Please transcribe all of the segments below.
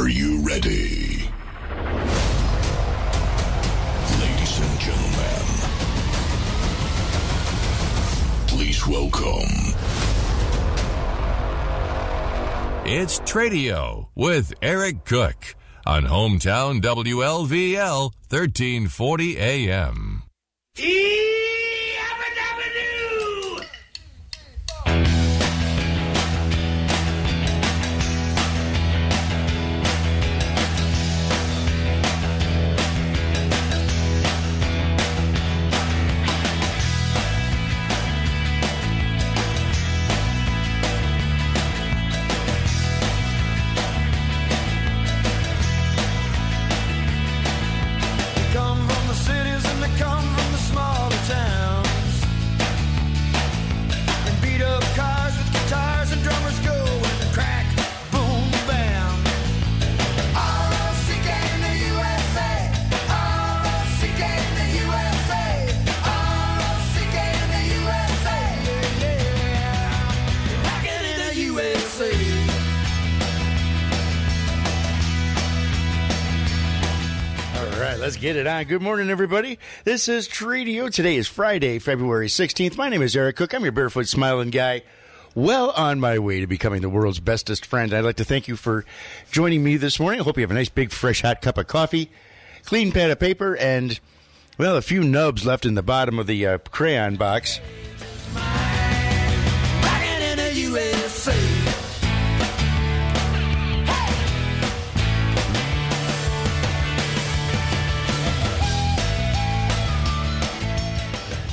Are you ready? Ladies and gentlemen, please welcome. It's Tradio with Eric Cook on Hometown WLVL 1340 AM. They get it on. Good morning, everybody. This is Tradio. Today is Friday, February 16th. My name is Eric Cook. I'm your barefoot smiling guy. Well on my way to becoming the world's bestest friend. I'd like to thank you for joining me this morning. I hope you have a nice, big, fresh, hot cup of coffee, clean pad of paper, and, well, a few nubs left in the bottom of the uh, crayon box.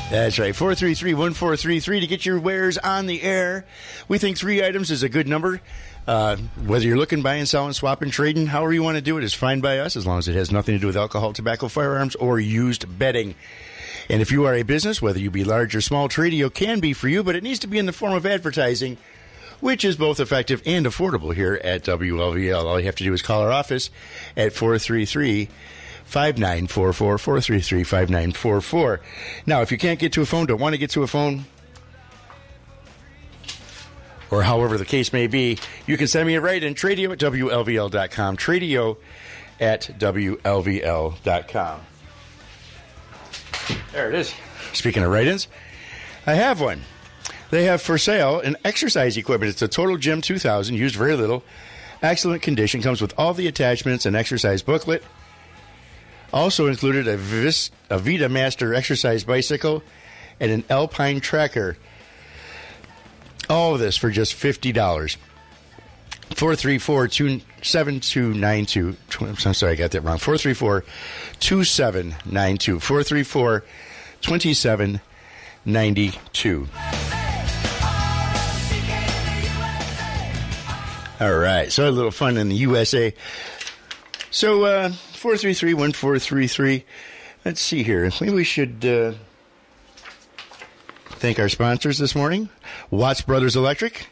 That's right. 433 1433 to get your wares on the air. We think three items is a good number. Uh, whether you're looking, buying, selling, swapping, trading, however you want to do it is fine by us as long as it has nothing to do with alcohol, tobacco, firearms, or used bedding. And if you are a business, whether you be large or small, Tradio can be for you, but it needs to be in the form of advertising, which is both effective and affordable here at WLVL. All you have to do is call our office at 433 5944 433 5944. Now, if you can't get to a phone, don't want to get to a phone, or however the case may be, you can send me a write in tradio at WLVL.com. Tradio at WLVL.com. There it is. Speaking of write ins, I have one. They have for sale an exercise equipment. It's a Total Gym 2000, used very little. Excellent condition, comes with all the attachments, an exercise booklet. Also included a, Vis- a Vita Master exercise bicycle and an Alpine tracker. All of this for just $50. 434 7292. I'm sorry, I got that wrong. 434 2792. 434 2792. All right. So a little fun in the USA. So, uh, 433 1433. Let's see here. Maybe we should uh, thank our sponsors this morning Watts Brothers Electric.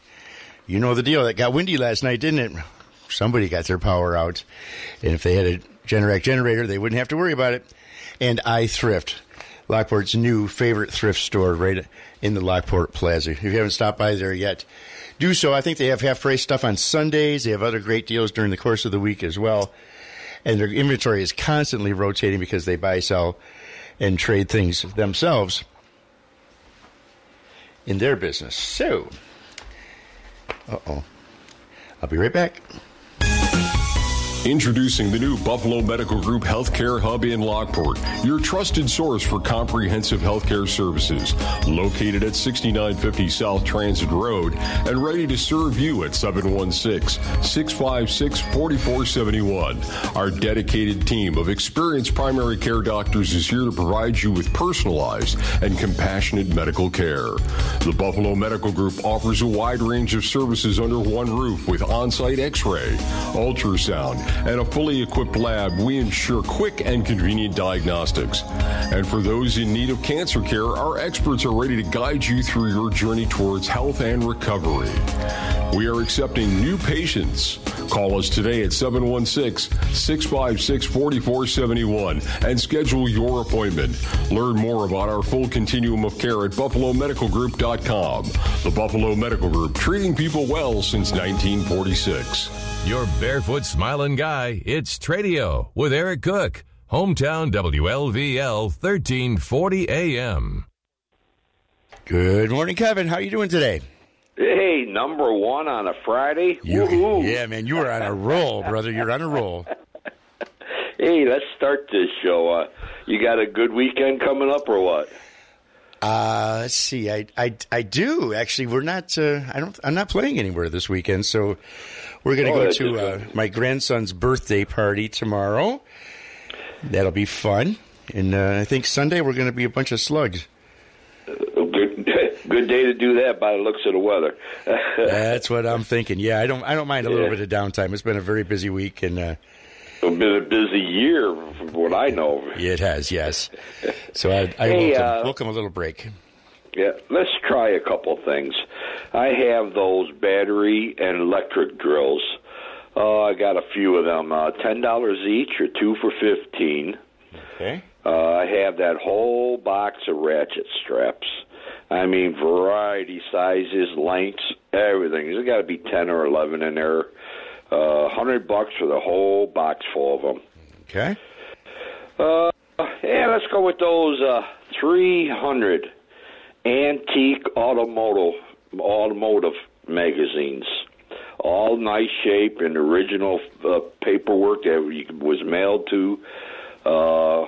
You know the deal. That got windy last night, didn't it? Somebody got their power out. And if they had a Generac generator, they wouldn't have to worry about it. And iThrift, Lockport's new favorite thrift store right in the Lockport Plaza. If you haven't stopped by there yet, do so. I think they have half price stuff on Sundays. They have other great deals during the course of the week as well. And their inventory is constantly rotating because they buy, sell, and trade things themselves in their business. So, uh oh. I'll be right back. Introducing the new Buffalo Medical Group Healthcare Hub in Lockport, your trusted source for comprehensive healthcare services. Located at 6950 South Transit Road and ready to serve you at 716 656 4471. Our dedicated team of experienced primary care doctors is here to provide you with personalized and compassionate medical care. The Buffalo Medical Group offers a wide range of services under one roof with on site x ray, ultrasound, and a fully equipped lab, we ensure quick and convenient diagnostics. And for those in need of cancer care, our experts are ready to guide you through your journey towards health and recovery. We are accepting new patients. Call us today at 716 656 4471 and schedule your appointment. Learn more about our full continuum of care at BuffaloMedicalGroup.com. The Buffalo Medical Group, treating people well since 1946. Your barefoot smiling guy, it's Tradio with Eric Cook. Hometown WLVL 1340 AM. Good morning, Kevin. How are you doing today? Hey, number one on a Friday. You, yeah, man, you are on a roll, brother. You're on a roll. Hey, let's start this show. Uh, you got a good weekend coming up or what? Uh, let's see. I, I, I do actually. We're not. Uh, I don't. I'm not playing anywhere this weekend, so we're going to Oh, go to uh, my grandson's birthday party tomorrow. That'll be fun, and uh, I think Sunday we're going to be a bunch of slugs. Good, good day to do that by the looks of the weather. That's what I'm thinking. Yeah, I don't. I don't mind a little Yeah. bit of downtime. It's been a very busy week, and uh, It's been a busy year, from what I know. it has. Yes. So I, I Hey, welcome, uh, welcome a little break. Yeah, let's try a couple things. I have those battery and electric drills. Uh, I got a few of them. Uh, Ten dollars each, or two for fifteen. Okay. Uh, I have that whole box of ratchet straps. I mean, variety, sizes, lengths, everything. There's got to be ten or eleven in there. Uh, hundred bucks for the whole box full of them. Okay. Uh, yeah, let's go with those uh, three hundred antique automotive automotive magazines. All nice shape and original uh, paperwork that was mailed to. Uh,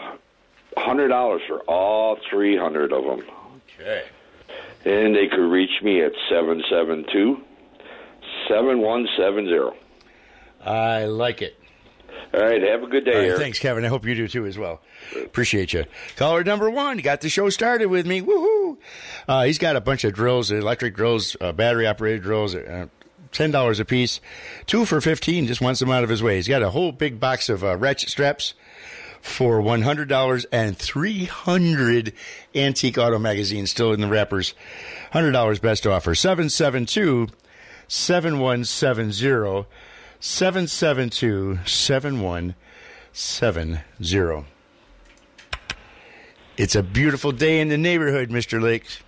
hundred dollars for all three hundred of them. Okay. And they could reach me at 772 7170. I like it. All right, have a good day, right, thanks, Kevin. I hope you do too as well. Appreciate you. Caller number one got the show started with me. Woohoo! Uh, he's got a bunch of drills, electric drills, uh, battery operated drills, uh, ten dollars a piece, two for fifteen. Just wants them out of his way. He's got a whole big box of uh, ratchet straps for one hundred dollars and three hundred antique auto magazines still in the wrappers. Hundred dollars best offer. Seven seven two seven one seven zero. 772 7170. It's a beautiful day in the neighborhood, Mr. Lakes.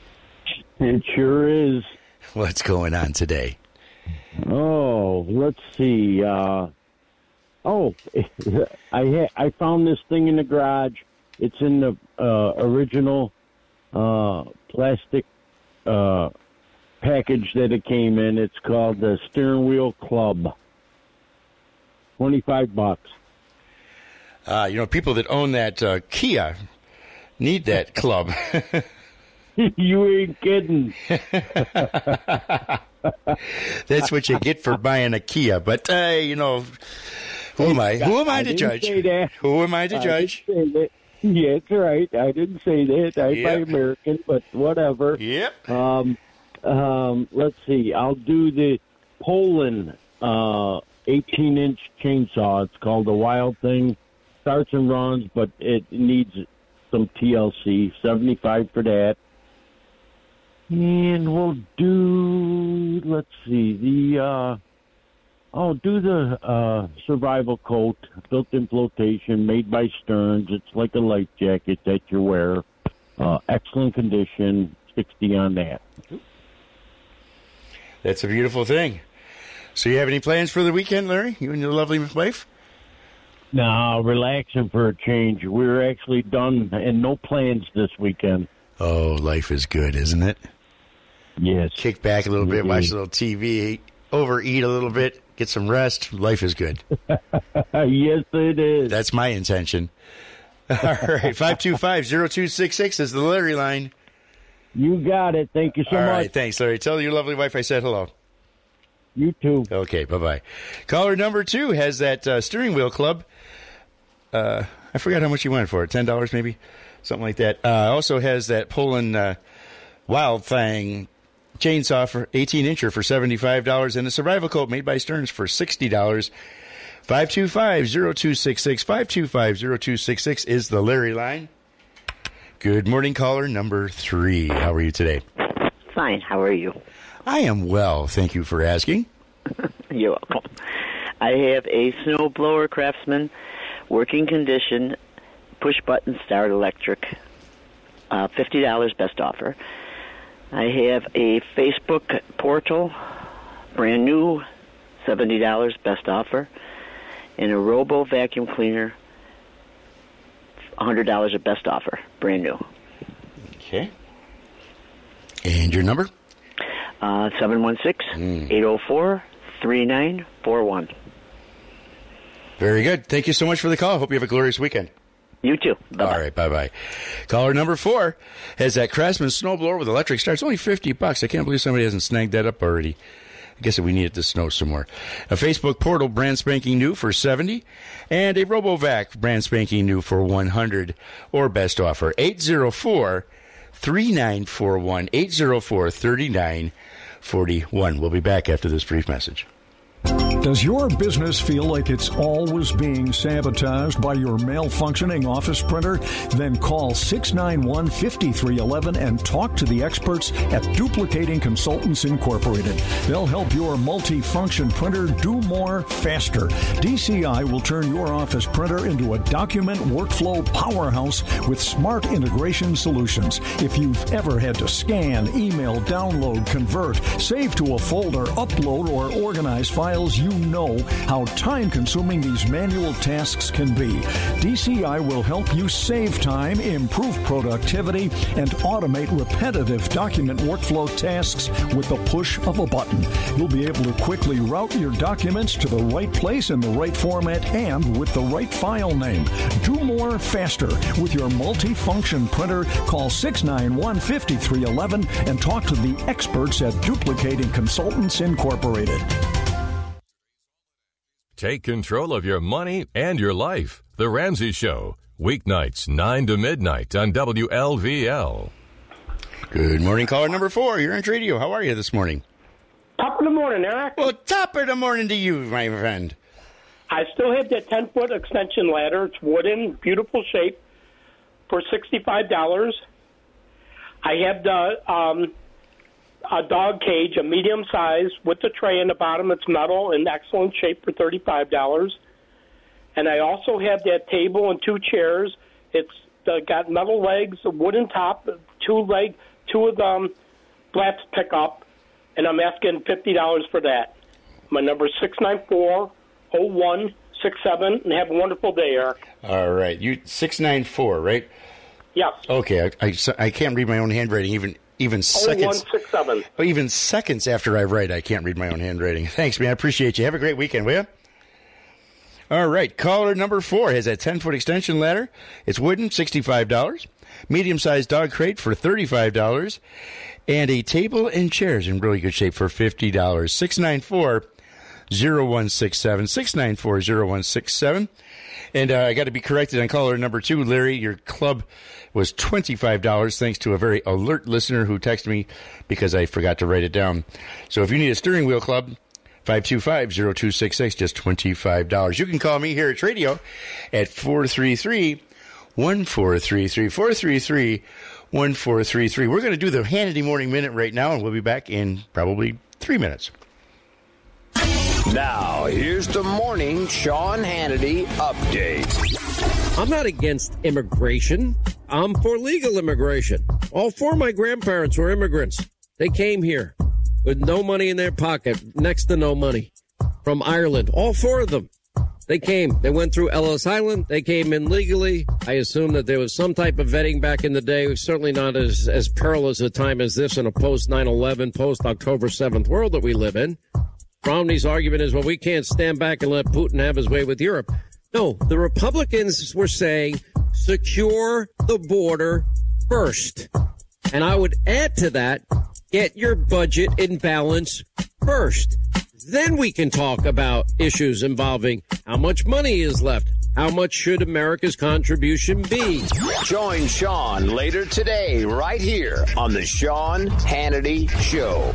It sure is. What's going on today? Oh, let's see. Uh, oh, I ha- I found this thing in the garage. It's in the uh, original uh, plastic uh, package that it came in. It's called the Steering Wheel Club. Twenty-five bucks. Uh, you know, people that own that uh, Kia need that club. you ain't kidding. That's what you get for buying a Kia. But, uh, you know, who am I? Who am I, to judge? Who am I to I judge? didn't say that. Yeah, it's right. I didn't say that. I Yep. buy American, but whatever. Yep. Um, um, let's see. I'll do the Poulan uh, 18 inch chainsaw. It's called the Wild Thing. Starts and runs, but it needs some TLC. 75 for that. And we'll do, let's see, the, uh, oh, do the uh, survival coat, built in flotation, made by Stearns. It's like a light jacket that you wear. Uh, excellent condition, 60 on that. That's a beautiful thing. So, you have any plans for the weekend, Larry? You and your lovely wife? No, relaxing for a change. We're actually done and no plans this weekend. Oh, life is good, isn't it? Yes. Kick back a little bit, watch a little TV, overeat a little bit, get some rest. Life is good. yes, it is. That's my intention. All right, 525-0266 is the Larry line. You got it. Thank you so All much. right, thanks, Larry. Tell your lovely wife I said hello. You too. Okay, bye-bye. Caller number two has that uh, steering wheel club. Uh, I forgot how much you wanted for it. $10 maybe? Something like that. Uh, also has that Poulan uh, Wild Thing chainsaw for 18 incher for $75 and a survival coat made by Stearns for $60. 525-0266. 525-0266 is the Larry line. Good morning, caller number three. How are you today? Fine. How are you? I am well. Thank you for asking. You're welcome. I have a snowblower Craftsman, working condition, push button start electric, uh, fifty dollars best offer. I have a Facebook portal, brand new, seventy dollars, best offer, and a Robo vacuum cleaner, hundred dollars, at best offer, brand new. Okay. And your number? Uh, 716-804-3941. Very good. Thank you so much for the call. Hope you have a glorious weekend. You too. Bye-bye. All right, bye bye. Caller number four has that Craftsman snowblower with electric start. It's only fifty bucks. I can't believe somebody hasn't snagged that up already. I guess we need it to snow some more. A Facebook portal brand spanking new for seventy, and a RoboVac brand spanking new for one hundred. Or best offer eight zero four three nine four one eight zero four thirty nine forty one. We'll be back after this brief message. Does your business feel like it's always being sabotaged by your malfunctioning office printer? Then call 691 5311 and talk to the experts at Duplicating Consultants Incorporated. They'll help your multi-function printer do more faster. DCI will turn your office printer into a document workflow powerhouse with smart integration solutions. If you've ever had to scan, email, download, convert, save to a folder, upload, or organize files, you know how time consuming these manual tasks can be. DCI will help you save time, improve productivity, and automate repetitive document workflow tasks with the push of a button. You'll be able to quickly route your documents to the right place in the right format and with the right file name. Do more faster with your multifunction printer. Call 691 5311 and talk to the experts at Duplicating Consultants Incorporated. Take control of your money and your life. The Ramsey Show, weeknights 9 to midnight on WLVL. Good morning, caller number four. You're on Tradio. How are you this morning? Top of the morning, Eric. Well, top of the morning to you, my friend. I still have that 10 foot extension ladder. It's wooden, beautiful shape for $65. I have the um, a dog cage, a medium size with the tray in the bottom. It's metal in excellent shape for $35. And I also have that table and two chairs. It's uh, got metal legs, a wooden top, two leg, two of them flaps pick up, and I'm asking fifty dollars for that. My number is six nine four zero one six seven, and have a wonderful day, Eric. All right, you six nine four, right? Yes. Okay, I, I, I can't read my own handwriting even even seconds. 0167. Oh, even seconds after I write, I can't read my own handwriting. Thanks, man. I appreciate you. Have a great weekend, will you? All right, caller number four has a 10 foot extension ladder. It's wooden, $65. Medium sized dog crate for $35. And a table and chairs in really good shape for $50. 694 0167. 694 0167. And uh, I got to be corrected on caller number two, Larry. Your club was $25 thanks to a very alert listener who texted me because I forgot to write it down. So if you need a steering wheel club, 525-0266, just $25. You can call me here at Tradio at 433 1433 433 1433. We're going to do the Hannity Morning Minute right now, and we'll be back in probably three minutes. Now, here's the morning Sean Hannity update. I'm not against immigration. I'm for legal immigration. All four of my grandparents were immigrants. They came here with no money in their pocket, next to no money, from Ireland. All four of them. They came. They went through Ellis Island. They came in legally. I assume that there was some type of vetting back in the day. Certainly not as, as perilous a time as this in a post 9-11, post October 7th world that we live in. Romney's argument is, well, we can't stand back and let Putin have his way with Europe. No, the Republicans were saying secure the border first. And I would add to that, get your budget in balance first. Then we can talk about issues involving how much money is left. How much should America's contribution be? Join Sean later today, right here on The Sean Hannity Show.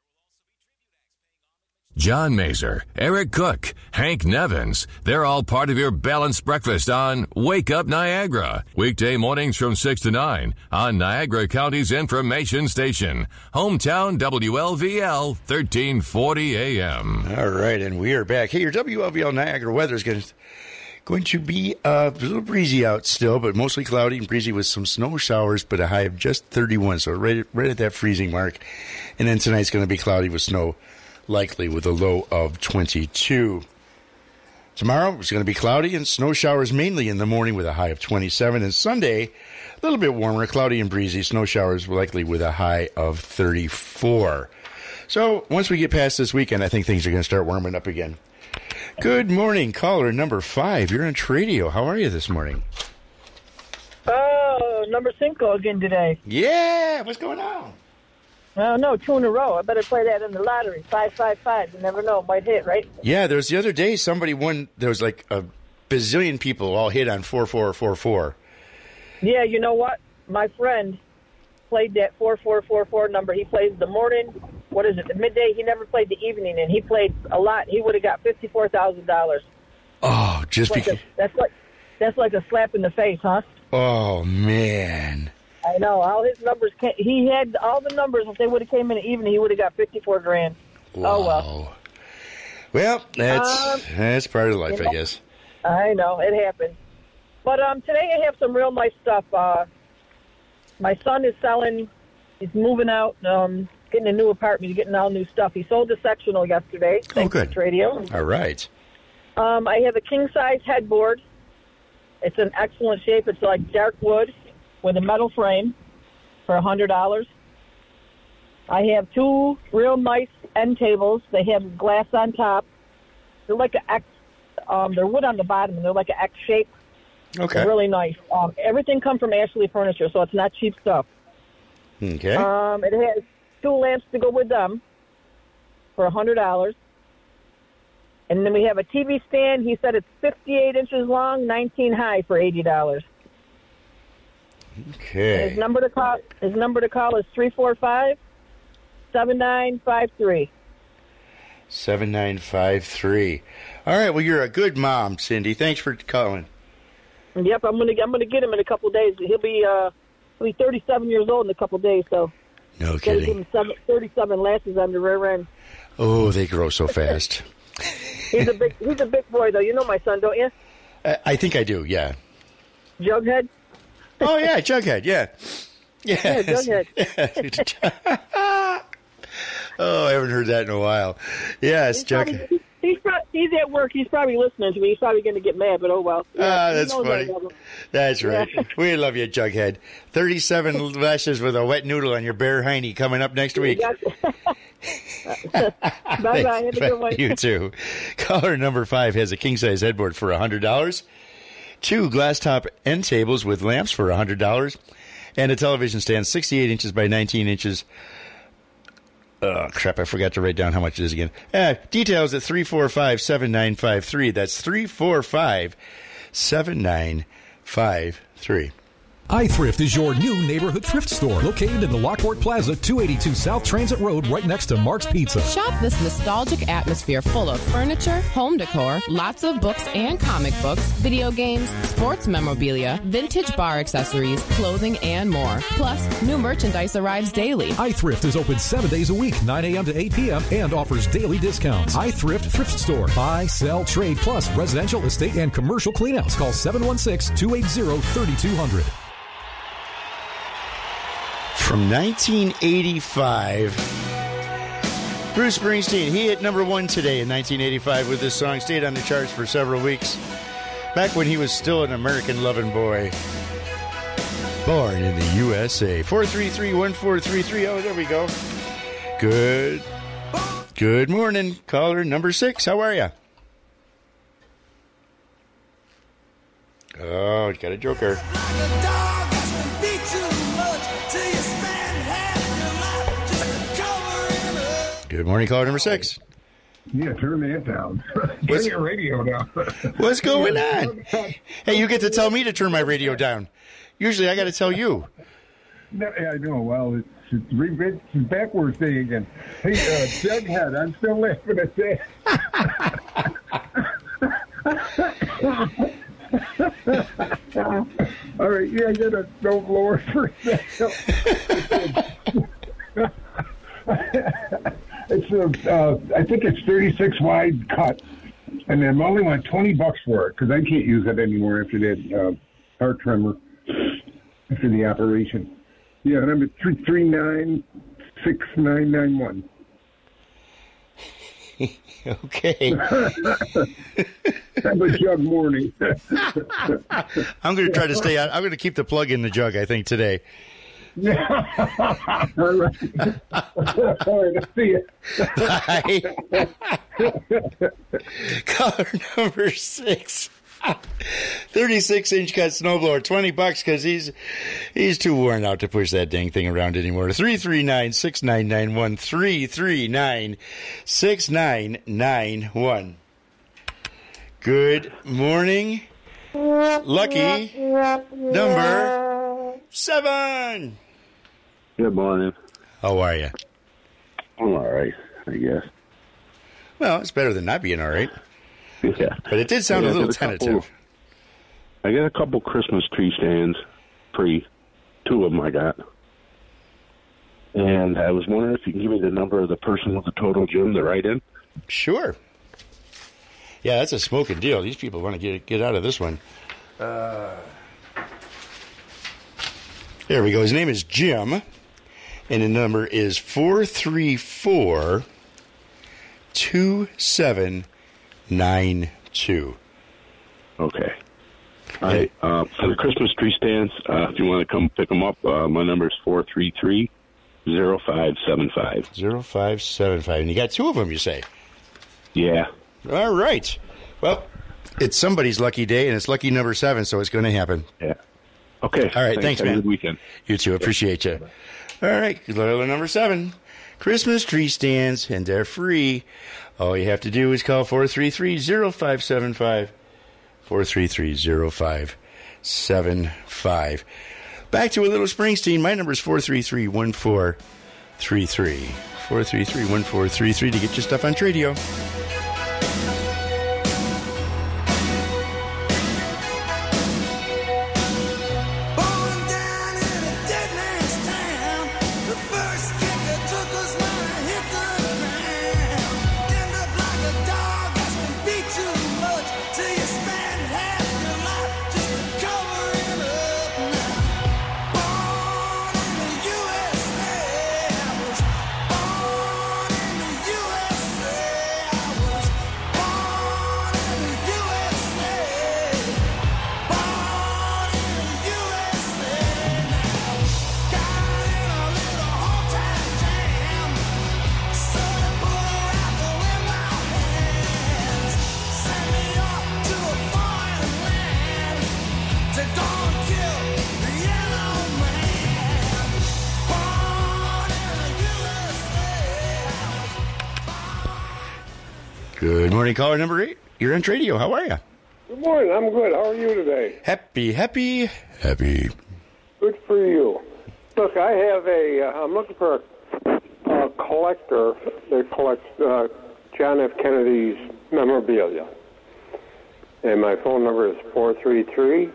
John Mazer, Eric Cook, Hank Nevins, they're all part of your balanced breakfast on Wake Up Niagara. Weekday mornings from 6 to 9 on Niagara County's information station. Hometown WLVL 1340 AM. All right, and we are back. Hey, your WLVL Niagara weather is going to going to be uh, a little breezy out still, but mostly cloudy and breezy with some snow showers, but a high of just 31, so right, right at that freezing mark. And then tonight's going to be cloudy with snow, likely with a low of 22. Tomorrow it's going to be cloudy and snow showers mainly in the morning with a high of 27. And Sunday, a little bit warmer, cloudy and breezy, snow showers likely with a high of 34. So once we get past this weekend, I think things are going to start warming up again. Good morning, caller number five. You're on Tradio. How are you this morning? Oh, number cinco again today. Yeah, what's going on? Oh no, two in a row. I better play that in the lottery. Five, five, five. You never know, it might hit, right? Yeah, there was the other day somebody won. There was like a bazillion people all hit on four four four four. Yeah, you know what? My friend played that four, four, four, four number. He plays the morning. What is it? The midday. He never played the evening, and he played a lot. He would have got fifty-four thousand dollars. Oh, just like because. a, that's like that's like a slap in the face, huh? Oh man. I know. All his numbers. Came, he had all the numbers. If they would have came in the evening, he would have got fifty-four grand. Oh well. Well, that's Um, that's part of life, you I know. guess. I know it happens. But um, today I have some real nice stuff. Uh, my son is selling. He's moving out, um, getting a new apartment, he's getting all new stuff. He sold the sectional yesterday. Oh, good. Radio. All right. Um, I have a king size headboard. It's in excellent shape. It's like dark wood with a metal frame for a hundred dollars. I have two real nice end tables. They have glass on top. They're like an X. Um, they're wood on the bottom, and they're like an X shape. Okay. They're really nice. Um, everything come from Ashley Furniture, so it's not cheap stuff. Okay. Um, it has two lamps to go with them for a hundred dollars. And then we have a TV stand. He said it's 58 inches long, 19 high for $80. Okay. His number to call. His number to call is three four five seven nine five three. 7953. All right, well you're a good mom, Cindy. Thanks for calling. Yep, I'm going to I'm going to get him in a couple days. He'll be uh he'll be 37 years old in a couple days, so No kidding. Give him seven, 37 lashes on the rear end. Oh, they grow so fast. he's a big he's a big boy though. You know my son, don't you? I, I think I do. Yeah. Jughead? Oh yeah, Jughead. Yeah. Yeah, Yes. oh, I haven't heard that in a while. Yes, He's Jughead. probably, he's pro- he's at work. He's probably listening to me. He's probably going to get mad, but oh well. Yeah, Ah, that's funny. him. That's right. Yeah. We love you, Jughead. 37 lashes with a wet noodle on your bare hiney coming up next week. bye bye. Have a good one. You too. Caller number five has a king size headboard for a $100, two glass top end tables with lamps for $100, and a television stand 68 inches by 19 inches. Oh, crap, I forgot to write down how much it is again. Uh, details at 345 7953. That's 345 7953. iThrift is your new neighborhood thrift store located in the Lockport Plaza, 282 South Transit Road, right next to Mark's Pizza. Shop this nostalgic atmosphere full of furniture, home decor, lots of books and comic books, video games, sports memorabilia, vintage bar accessories, clothing, and more. Plus, new merchandise arrives daily. iThrift is open seven days a week, 9 a.m. to 8 p.m., and offers daily discounts. iThrift Thrift Store. Buy, sell, trade, plus residential, estate, and commercial cleanouts. Call 716 280 3200. From 1985, Bruce Springsteen. He hit number one today in 1985 with this song. Stayed on the charts for several weeks. Back when he was still an American loving boy. Born in the USA. 433 1433. Oh, there we go. Good. Good morning. Caller number six. How are you? Oh, it's got a joker. Good morning, caller number six. Yeah, turn that down. Turn your radio down. What's going on? Hey, you get to tell me to turn my radio down. Usually I got to tell you. No, I know. Well, it's, it's, it's backwards thing again. Hey, uh, Jughead, I'm still laughing at that. All right, yeah, I got a snow blower for sale. Uh, I think it's 36 wide cut, and I'm only want 20 bucks for it because I can't use it anymore after that uh, car trimmer after the operation. Yeah, number three three nine six nine nine one. okay. Have a jug morning. I'm going to try to stay out. I'm going to keep the plug in the jug, I think, today. All right. All right. See you. Bye. Caller number six. 36 inch cut snowblower, 20 bucks because he's he's too worn out to push that dang thing around anymore. 339 6991. 339 6991. Good morning. Lucky number seven. Good morning. How are you? I'm all right, I guess. Well, it's better than not being all right. Yeah. But it did sound Yeah, a little got couple- I got a couple Christmas tree stands free. Two of them I got. And I was wondering if you can give me the number of the person with the total gym to write in. Sure. Yeah, that's a smoking deal. These people want to get get out of this one. Uh, there we go. His name is Jim, and the number is 434 2792. Okay. All right. Uh, for the Christmas tree stands, uh, if you want to come pick them up, uh, my number is 433 0575. 0575. And you got two of them, you say? Yeah. All right. Well, it's somebody's lucky day, and it's lucky number seven, so it's going to happen. Yeah. Okay. All right. Thanks. Thanks, Have a man. good weekend. You too. Appreciate you. All right. Loyal number seven. Christmas tree stands, and they're free. All you have to do is call 433 0575. 433 0575. Back to a little Springsteen. My number is 433 1433. 433 1433 to get your stuff on Tradio. Morning, caller number eight. You're on Tradio. How are you? Good morning. I'm good. How are you today? Happy, happy, happy. Good for you. Look, I have a. Uh, I'm looking for a, a collector that collects uh, John F. Kennedy's memorabilia, and my phone number is four three three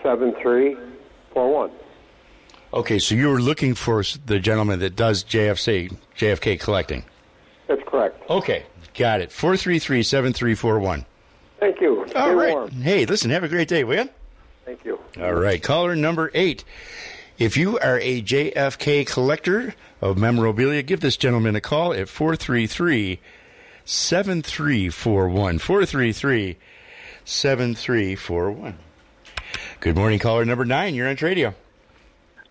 seven three four one. Okay, so you were looking for the gentleman that does JFC, JFK collecting. That's correct. Okay, got it. 433 7341. Thank you. Stay All right. warm. Hey, listen, have a great day, will you? Thank you. All right, caller number eight. If you are a JFK collector of memorabilia, give this gentleman a call at 433 7341. 433 7341. Good morning, caller number nine. You're on Tradio.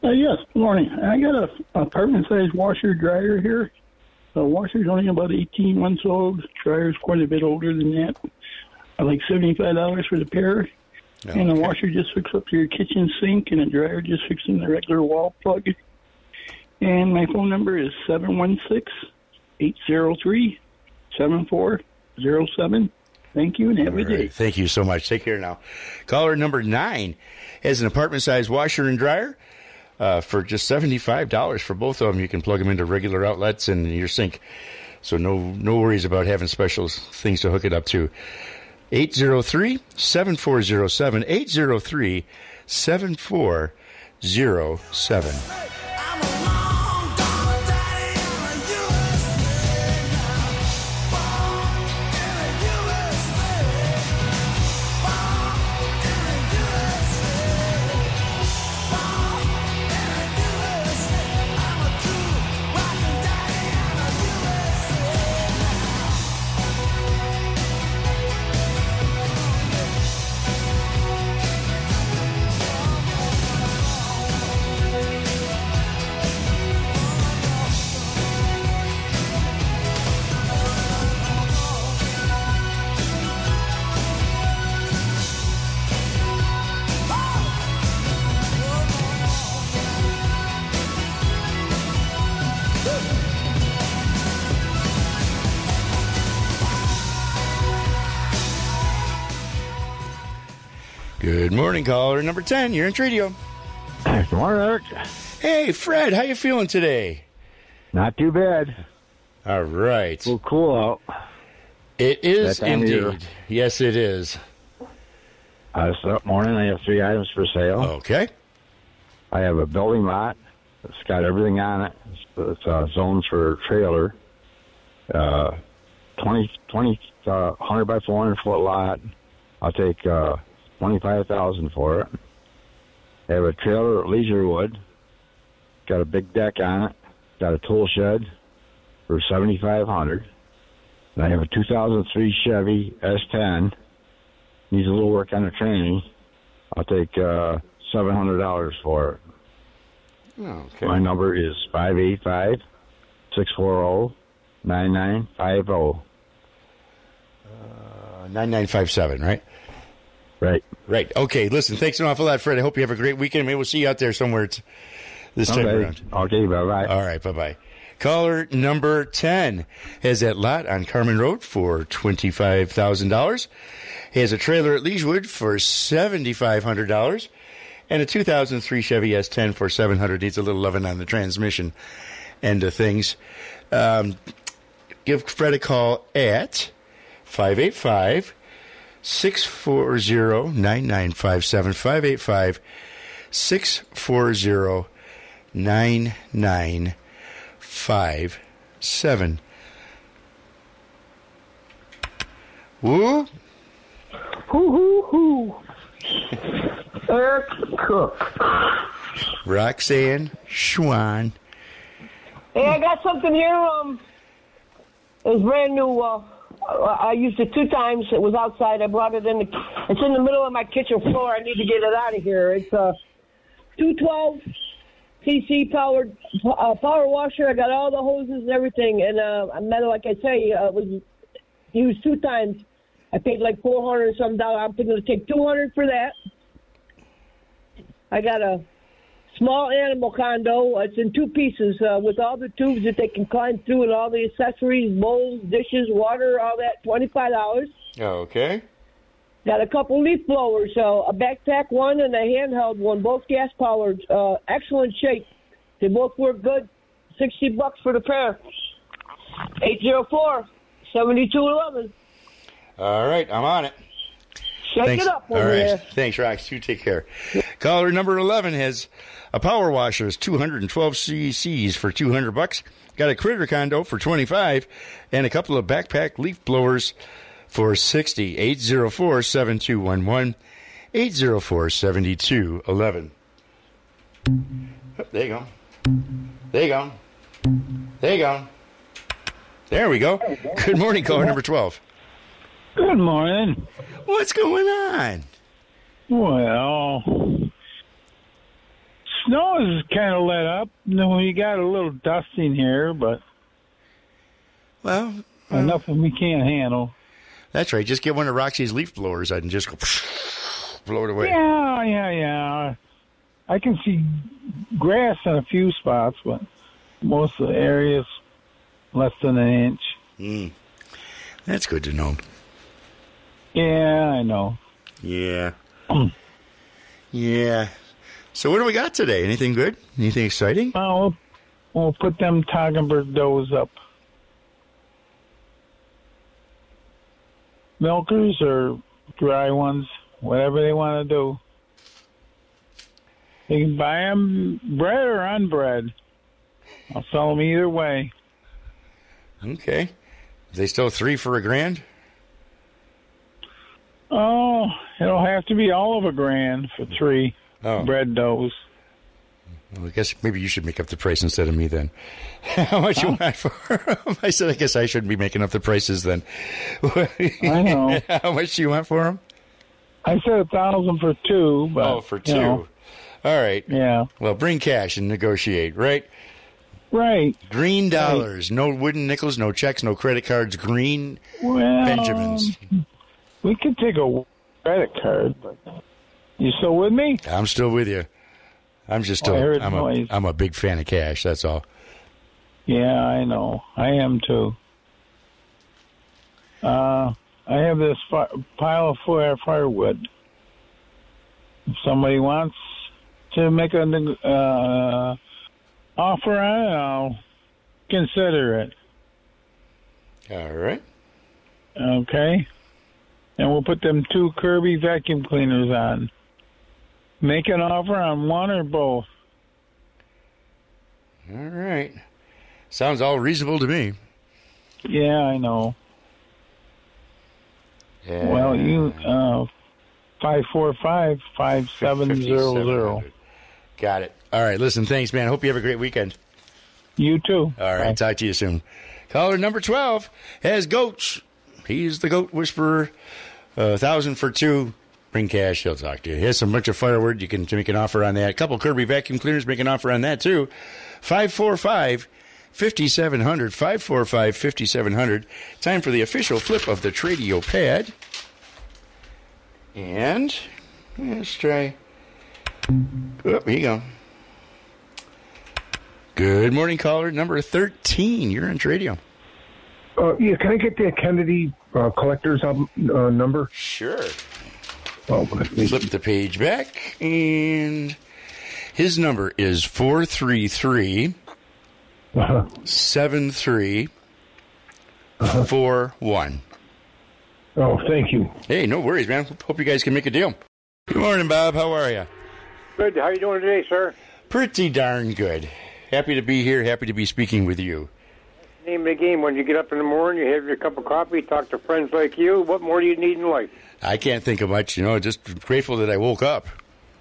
Uh, yes, good morning. I got a apartment size washer dryer here. The washer's only about 18 months old. Dryer's quite a bit older than that. I like $75 for the pair. And the washer just hooks up to your kitchen sink, and the dryer just hooks in the regular wall plug. And my phone number is 716 803 7407. Thank you, and have a good All day. Thank you so much. Take care now. Caller number nine has an apartment size washer and dryer uh, for just $75 for both of them. You can plug them into regular outlets in your sink. So no no worries about having special things to hook it up to. 803 7407. 803 7407. Good morning, caller number 10. You're in radio. Good morning, Eric. Hey, Fred, how you feeling today? Not too bad. All right. Well, cool out. It is That time of year. indeed. Yes, it is. Uh, this morning, I have three items for sale. Okay. I have a building lot. It's got everything on it. It's, it's uh, zones for a trailer. Uh, 20, 20 uh, 100 by 400 foot lot. I'll take uh, 25000 for it. I have a trailer at Leisurewood. Got a big deck on it. Got a tool shed for 7500 And I have a 2003 Chevy S10. Needs a little work on the training. I'll take uh, $700 for it. Okay. My number is 585 640 9950. Uh, 9957, right? Right. Right. Okay, listen, thanks an awful lot, Fred. I hope you have a great weekend. Maybe we'll see you out there somewhere this time Okay. around. Okay, bye bye. All right, bye bye. Caller number 10 has that lot on Carmen Road for $25,000. He has a trailer at Leeswood for $7,500 and a 2003 Chevy S10 for 700 Needs a little loving on the transmission end of things. Um, give Fred a call at 585 640 9957. 585 640 9957. Woo? Hoo hoo hoo. Eric Cook. Roxanne Schwan. Hey, I got something here. Um, it's brand new. Uh, I I used it two times. It was outside. I brought it in. The, it's in the middle of my kitchen floor. I need to get it out of here. It's a 212 CC powered uh, power washer. I got all the hoses and everything. And uh, metal, like I say, uh, was used two times. I paid like 400 or some dollar. I'm going to take 200 for that. I got a small animal condo. It's in two pieces uh, with all the tubes that they can climb through and all the accessories, bowls, dishes, water, all that. Twenty five dollars. Okay. Got a couple leaf blowers, uh, a backpack one and a handheld one, both gas powered. Uh, excellent shape. They both work good. 60 bucks for the pair. 804 7211. All right, I'm on it. Shake Thanks. it up All over right. there. Thanks, Rox. You take care. Caller number 11 has a power washer, is 212 cc's for 200 bucks. Got a critter condo for 25 and a couple of backpack leaf blowers for 60. 804 7211. 804 7211. There you go. There you go. There you go. There we go. Good morning, caller number 12. Good morning. What's going on? Well, snow is kind of let up. No, we got a little dusting here, but well, enough of we can't handle. That's right. Just get one of Roxy's leaf blowers and just go blow it away. Yeah, yeah, yeah. I can see grass in a few spots, but most of the areas less than an inch. Mm. That's good to know. Yeah, I know. Yeah. yeah. So what do we got today? Anything good? Anything exciting? Well, we'll, we'll put them Toggenburg does up. Milkers or dry ones, whatever they want to do. They can buy them bred or unbred. I'll sell them either way. Okay. they still three for a grand? Oh, it'll have to be all of a grand for three Oh. bred does. Well, I guess maybe you should make up the price instead of me then. How much you want for 'em? I said, I guess I shouldn't be making up the prices then. I know. How much do you want for them? I said a thousand for two, but Oh, for you two. know, All right. Yeah. Well, bring cash and negotiate, right? Right. Green dollars, no wooden nickels, no checks, no credit cards. Green well, Benjamins. We could take a credit card, but you still with me? I'm still with you. I'm just Oh, still. heard I'm a. I'm a big fan of cash. That's all. Yeah, I know. I am too. Uh, I have this fi- pile of fire firewood. If somebody wants to make an uh, offer on it, I'll consider it. All right. Okay. And we'll put them two Kirby vacuum cleaners on. Make an offer on one or both. All right. Sounds all reasonable to me. Yeah, I know. Yeah. Well, you uh, five four five five seven zero zero. Got it. All right. Listen, thanks, man. Hope you have a great weekend. You too. All right. Talk to you soon. Caller number 12 has goats. He's the goat whisperer. A thousand for two. Bring cash. He'll talk to you. He has some bunch of firewood. You can make an offer on that. A couple Kirby vacuum cleaners. Make an offer on that too. 545 5700. 545 5700. Time for the official flip of the Tradio pad. And let's try. Oh, here you go. Good morning, caller number 13. You're on Tradio. Uh, yeah, can I get the Kennedy uh, collector's album uh, number? Sure. Oh, Flip the page back, and his number is 433 73 41. Oh, thank you. Hey, no worries, man. Hope you guys can make a deal. Good morning, Bob. How are you? Good. How are you doing today, sir? Pretty darn good. Happy to be here. Happy to be speaking with you. Name of the game. When you get up in the morning, you have your cup of coffee, talk to friends like you. What more do you need in life? I can't think of much, you know, just grateful that I woke up.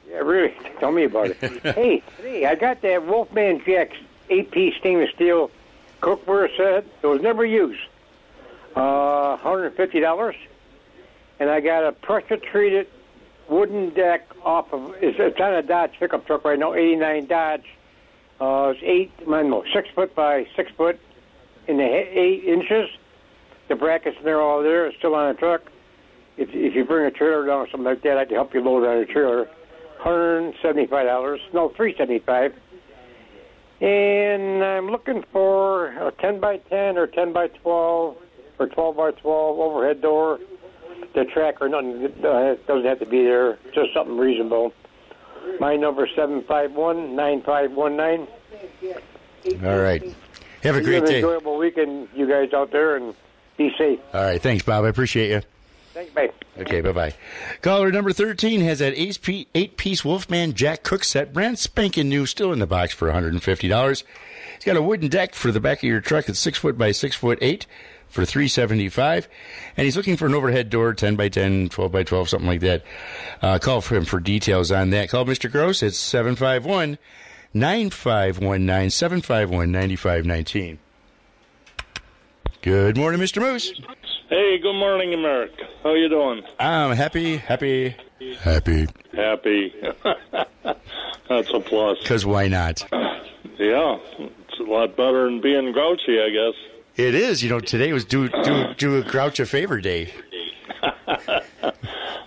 Yeah, really. Tell me about it. hey, hey, I got that Wolfman Jack's eight-piece stainless steel cookware set. It was never used. Uh, hundred fifty dollars, and I got a pressure-treated wooden deck off of. It's, it's on a Dodge pickup truck right now, '89 Dodge. Uh, it's eight, don't six foot by six foot in the eight inches. The brackets and they're all there. Still on the truck. If if you bring a trailer down or something like that, I can help you load on a trailer. Hundred seventy-five dollars. No, three seventy-five. And I'm looking for a ten by ten or ten by twelve or twelve by twelve overhead door. the track or nothing. Uh, doesn't have to be there. Just something reasonable. My number seven five one nine five one nine. All right. Have a great Have an day. enjoyable weekend, you guys out there, and be safe. All right. Thanks, Bob. I appreciate you. Thanks, bye. Okay, bye bye. Caller number 13 has that eight piece, Wolfman Jack Cook set, brand spanking new, still in the box for $150. He's got a wooden deck for the back of your truck that's six foot by six foot eight for 375 and he's looking for an overhead door 10 by 10 12 by 12 something like that uh, call for him for details on that call mr gross it's 751 9519 751 9519 good morning mr moose Hey, good morning, America. How you doing? i'm happy happy happy Happy. That's a plus. because why not Yeah, it's a lot better than being grouchy, I guess. It is. You know, today was do do do a grouch a favor day.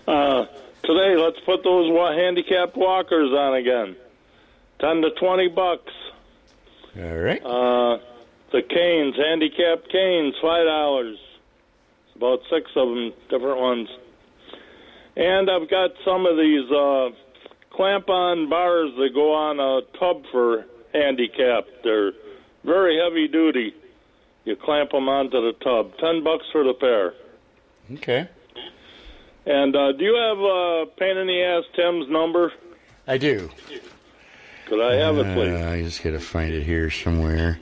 Uh, today, let's put those handicapped walkers on again. Ten to twenty bucks. All right. Uh, the canes, handicapped canes, five dollars. About six of them, different ones. And I've got some of these uh, clamp-on bars that go on a tub for handicapped. They're very heavy duty. You clamp them onto the tub. Ten bucks for the pair. Okay. And uh, do you have uh, pain in the ass Tim's number? I do. Could I have it, please? Uh, I just gotta find it here somewhere.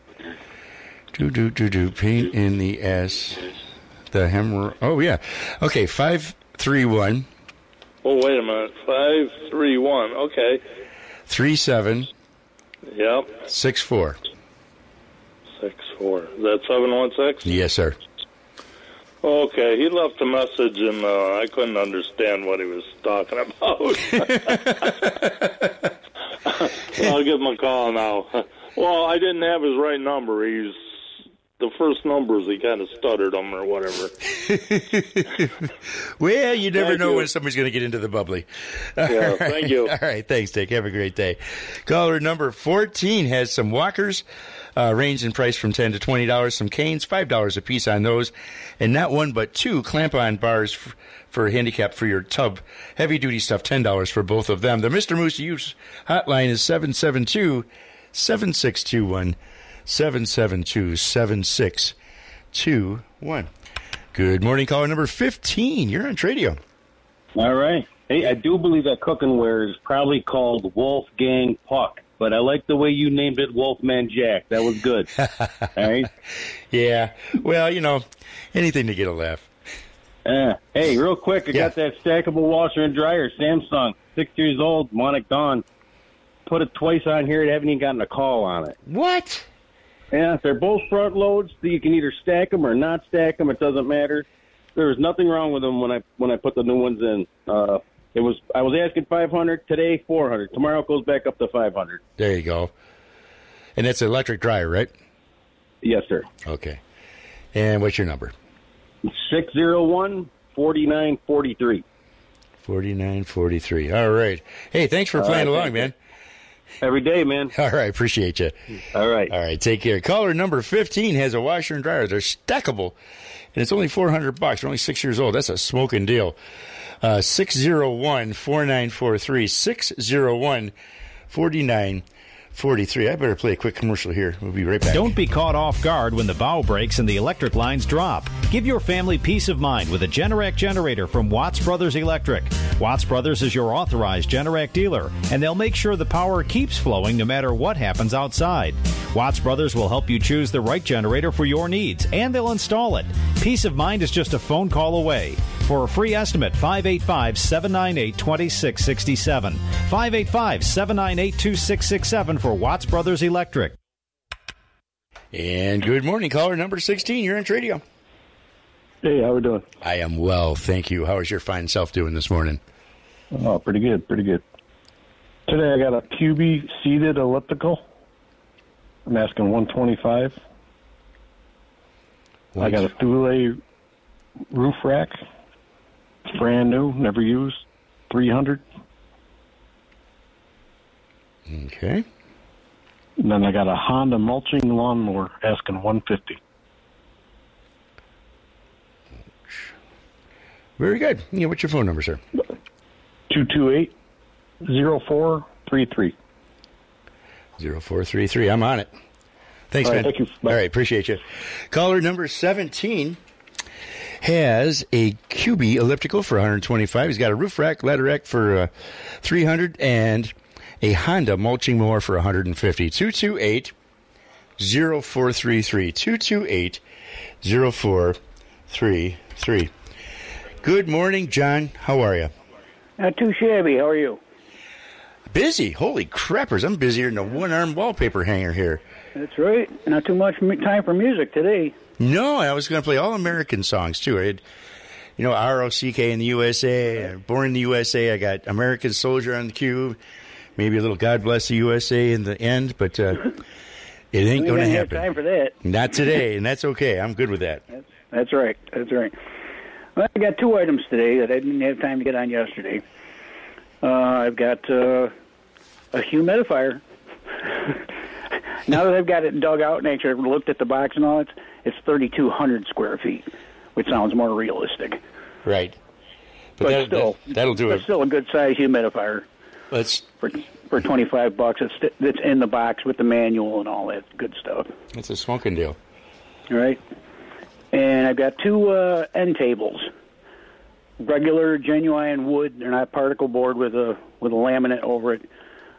Do do do do. Paint in the S. The hemorrhoid. Oh yeah. Okay. Five three one Oh, wait a minute. Five, three, one. Okay. three seven Yep. six four. Six four. Is that seven one six? Yes, sir. Okay. He left a message, and uh, I couldn't understand what he was talking about. I'll give him a call now. Well, I didn't have his right number. He's the first numbers. He kind of stuttered them or whatever. Well, you never Thank know you. when somebody's going to get into the bubbly. Yeah, All thank you. All right, thanks, Dick. Have a great day. Caller number 14 has some walkers, uh, range in price from 10 to $20, some canes, $5 a piece on those, and not one but two clamp on bars f- for handicap for your tub. Heavy duty stuff, $10 for both of them. The Mr. Moose use hotline is 772 7621. 772 7621. Good morning, caller number 15. You're on Tradio. All right. Hey, I do believe that cookware is probably called Wolfgang Puck, but I like the way you named it Wolfman Jack. That was good. All right. Yeah. Well, you know, anything to get a laugh. Uh, hey, real quick, I got that stackable washer and dryer, Samsung, six years old, Monic Dawn. Put it twice on here. They haven't even gotten a call on it. What? Yeah, if they're both front loads. You can either stack them or not stack them. It doesn't matter. There was nothing wrong with them when I when I put the new ones in. Uh, it was I was asking 500 today, 400. Tomorrow it goes back up to 500. There you go. And that's an electric dryer, right? Yes, sir. Okay. And what's your number? Six zero one forty nine forty three. 4943. All right. Hey, thanks for All playing right, along, man. Every day, man. All right. Appreciate you. All right. All right. Take care. Caller number 15 has a washer and dryer. They're stackable, and it's only 400 bucks. They're only six years old. That's a smoking deal. Uh, 601 4943. 601 4943. I better play a quick commercial here. We'll be right back. Don't be caught off guard when the bough breaks and the electric lines drop. Give your family peace of mind with a Generac generator from Watts Brothers Electric. Watts Brothers is your authorized Generac dealer, and they'll make sure the power keeps flowing no matter what happens outside. Watts Brothers will help you choose the right generator for your needs, and they'll install it. Peace of mind is just a phone call away. For a free estimate, 585 798 2667. 585 798 2667 for Watts Brothers Electric. And good morning, caller number 16. You're on radio. Hey, how are we doing? I am well, thank you. How is your fine self doing this morning? Oh, pretty good, pretty good. Today I got a Cubii seated elliptical. I'm asking 125. I got a Thule roof rack. Brand new, never used. 300. Okay. And then I got a Honda mulching lawnmower asking 150. Very good. Yeah, what's your phone number, sir? 228 0433. 0433. I'm on it. Thanks, All man. thank you. All right, appreciate you. Caller number 17 has a Cubii elliptical for 125. He's got a roof rack, ladder rack for uh, 300 and a Honda mulching mower for 150. 228 0433. 228 0433. Good morning, John. How are you? Not too shabby. How are you? Busy. Holy crappers. I'm busier than a one armed wallpaper hanger here. That's right. Not too much time for music today. No, I was going to play all American songs too. I had, you know, R O C K in the USA, uh, Born in the USA. I got American Soldier on the cue, maybe a little God Bless the USA in the end, but uh, it ain't going to happen. time for that. Not today, and that's okay. I'm good with that. That's right. That's right. Well, I got two items today that I didn't have time to get on yesterday. Uh, I've got uh, a humidifier. now that I've got it dug out and actually looked at the box and all, it's it's 3,200 square feet, which sounds more realistic. Right. But, that- still, that- that'll do It's it. still a good size humidifier. Let's for for 25 bucks. It's it's in the box with the manual and all that good stuff. It's a smoking deal. All right. And I've got two uh, end tables, regular genuine wood. They're not particle board with a with a laminate over it.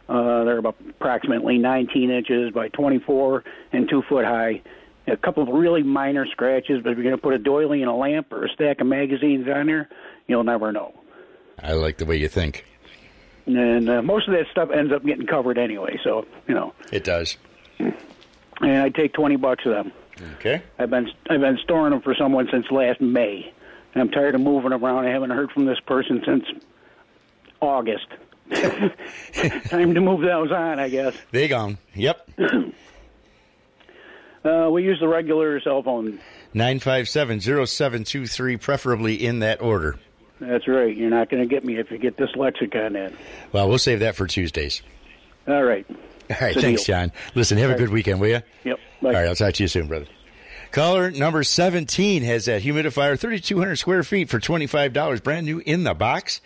Uh, they're about approximately 19 inches by 24 and two foot high. A couple of really minor scratches, but if you're going to put a doily and a lamp or a stack of magazines on there, you'll never know. I like the way you think. And uh, most of that stuff ends up getting covered anyway, so you know. It does. And I take 20 bucks of them. Okay. I've been I've been storing them for someone since last May. And I'm tired of moving around. I haven't heard from this person since August. Time to move those on, I guess. They gone. Yep. Uh, we use the regular cell phone. 957-0723, preferably in that order. That's right. You're not going to get me if you get dyslexic on that. Well, we'll save that for Tuesdays. All right. All right, thanks, deal. John. Listen, have a good right. weekend, will you? Yep. All right, I'll talk to you soon, brother. Caller number 17 has that humidifier, 3,200 square feet for $25, brand new in the box,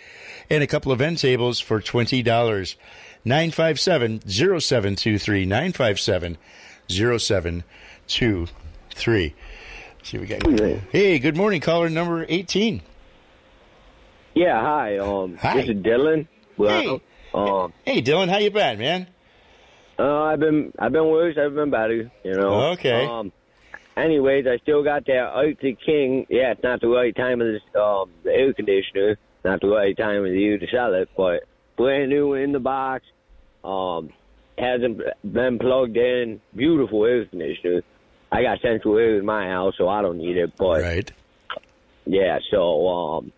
and a couple of end tables for $20. 957 0723. 957 0723. See what we got. Hey, good morning, caller number 18. Yeah, hi. Um, Hi. this is Dylan. Well, um, Hey, Dylan, how you been, man? uh, I've been I've been worse. I've been better. You know. Okay. Um, anyways, I still got that Arctic King. Yeah, it's not the right time of this um the air conditioner. Not the right time of the year to sell it, but brand new in the box. Um, hasn't been plugged in. Beautiful air conditioner. I got central air in my house, so I don't need it. But right. Yeah. So um,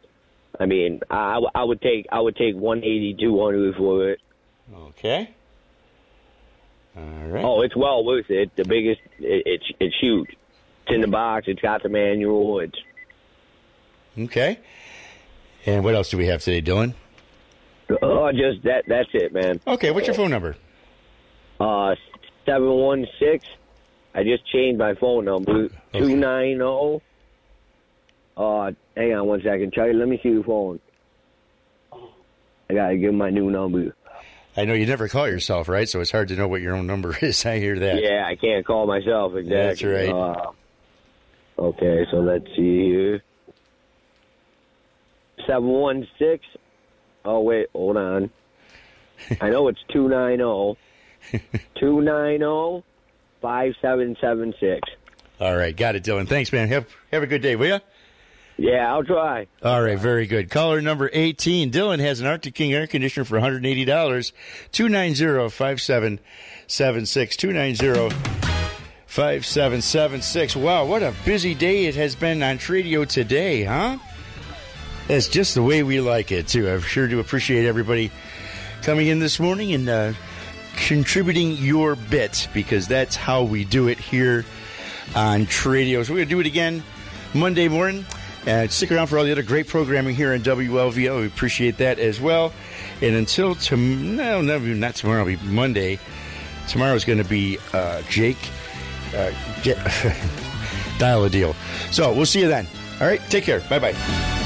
I mean, I I would take I would take one eighty two hundred for it. Okay. All right. Oh, it's well worth it. The biggest, it, it's it's huge. It's in the box. It's got the manual. It's Okay. And what else do we have today, Dylan? oh, just that. That's it, man. Okay, what's your phone number? Uh, seven one six. I just changed my phone number. Two nine zero. Uh, hang on one second, Charlie. Let me see your phone. I gotta give my new number. I know you never call yourself, right? So it's hard to know what your own number is. I hear that. Yeah, I can't call myself exactly. That's right. Uh, okay, so let's see here. Seven one six. Oh wait, hold on. I know it's two nine zero. Two nine zero five seven seven six. All right, got it, Dylan. Thanks, man. Have have a good day, will you? Yeah, I'll try. All right, very good. Caller number 18. Dylan has an Arctic King air conditioner for $180. 290-5776. 290-5776. Wow, what a busy day it has been on Tradio today, huh? That's just the way we like it, too. I'm sure do appreciate everybody coming in this morning and uh, contributing your bit because that's how we do it here on Tradio. So we're going to do it again Monday morning. And stick around for all the other great programming here on WLVO. We appreciate that as well. And until tomorrow, no, no, not tomorrow, it'll be Monday. Tomorrow's going to be uh, Jake. Uh, get, dial a deal. So we'll see you then. All right, take care. Bye bye.